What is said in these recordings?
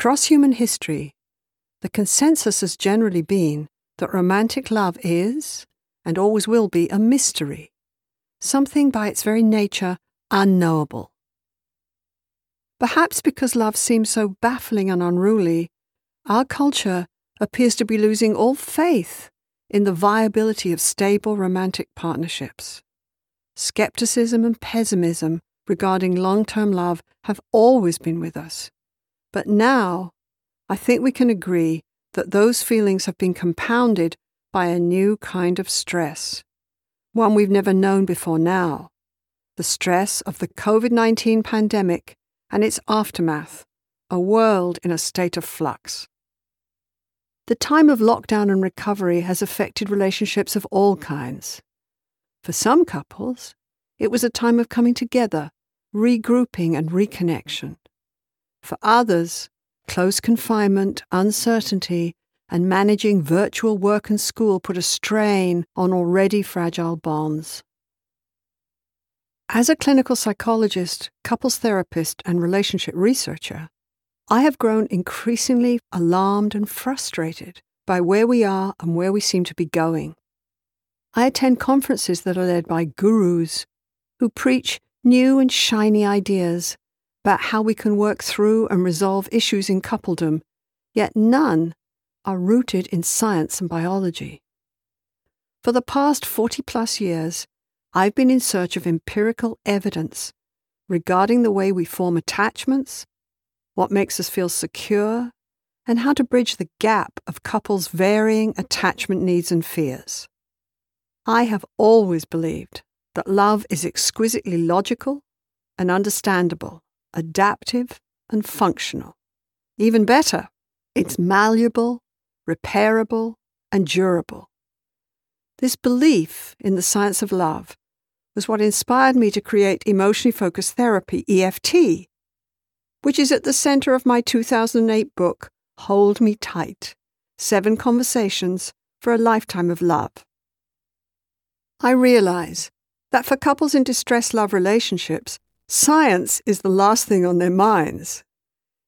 Across human history, the consensus has generally been that romantic love is, and always will be, a mystery, something by its very nature unknowable. Perhaps because love seems so baffling and unruly, our culture appears to be losing all faith in the viability of stable romantic partnerships. Skepticism and pessimism regarding long term love have always been with us. But now, I think we can agree that those feelings have been compounded by a new kind of stress, one we've never known before now the stress of the COVID 19 pandemic and its aftermath, a world in a state of flux. The time of lockdown and recovery has affected relationships of all kinds. For some couples, it was a time of coming together, regrouping, and reconnection. For others, close confinement, uncertainty, and managing virtual work and school put a strain on already fragile bonds. As a clinical psychologist, couples therapist, and relationship researcher, I have grown increasingly alarmed and frustrated by where we are and where we seem to be going. I attend conferences that are led by gurus who preach new and shiny ideas about how we can work through and resolve issues in coupledom, yet none are rooted in science and biology. For the past 40 plus years, I've been in search of empirical evidence regarding the way we form attachments, what makes us feel secure, and how to bridge the gap of couples' varying attachment needs and fears. I have always believed that love is exquisitely logical and understandable, adaptive and functional. Even better, it's malleable, repairable, and durable. This belief in the science of love was what inspired me to create emotionally focused therapy, EFT, which is at the center of my 2008 book, Hold Me Tight Seven Conversations for a Lifetime of Love. I realize that for couples in distressed love relationships, science is the last thing on their minds.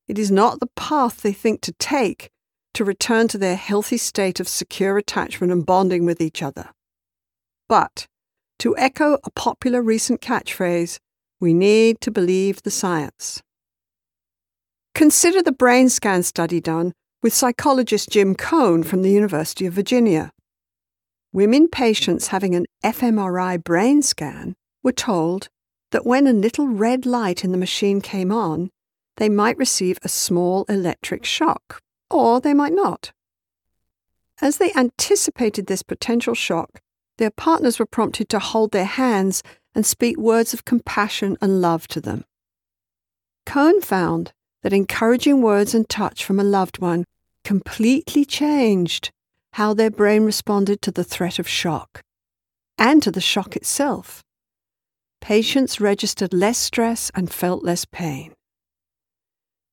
It is not the path they think to take to return to their healthy state of secure attachment and bonding with each other. But to echo a popular recent catchphrase, we need to believe the science. Consider the brain scan study done with psychologist Jim Coan from the University of Virginia. Women patients having an fMRI brain scan were told that when a little red light in the machine came on, they might receive a small electric shock, or they might not. As they anticipated this potential shock, their partners were prompted to hold their hands and speak words of compassion and love to them. Coan found that encouraging words and touch from a loved one completely changed how their brain responded to the threat of shock and to the shock itself. Patients registered less stress and felt less pain.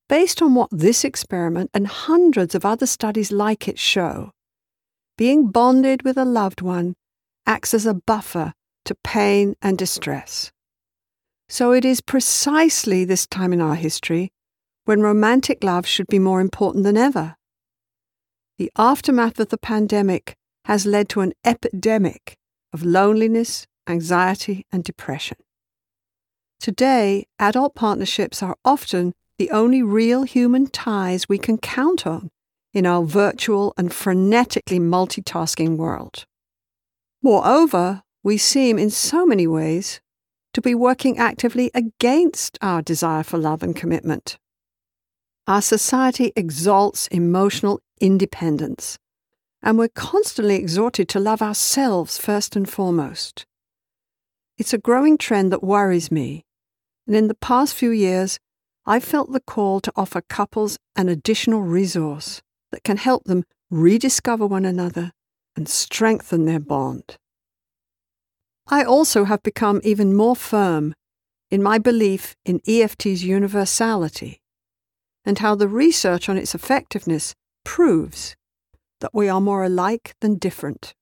Based on what this experiment and hundreds of other studies like it show, being bonded with a loved one acts as a buffer to pain and distress. So it is precisely this time in our history when romantic love should be more important than ever. The aftermath of the pandemic has led to an epidemic of loneliness, anxiety, and depression. Today, adult partnerships are often the only real human ties we can count on in our virtual and frenetically multitasking world. Moreover, we seem in so many ways to be working actively against our desire for love and commitment. Our society exalts emotional independence, and we're constantly exhorted to love ourselves first and foremost. It's a growing trend that worries me, and in the past few years, I've felt the call to offer couples an additional resource that can help them rediscover one another and strengthen their bond. I also have become even more firm in my belief in EFT's universality and how the research on its effectiveness proves that we are more alike than different.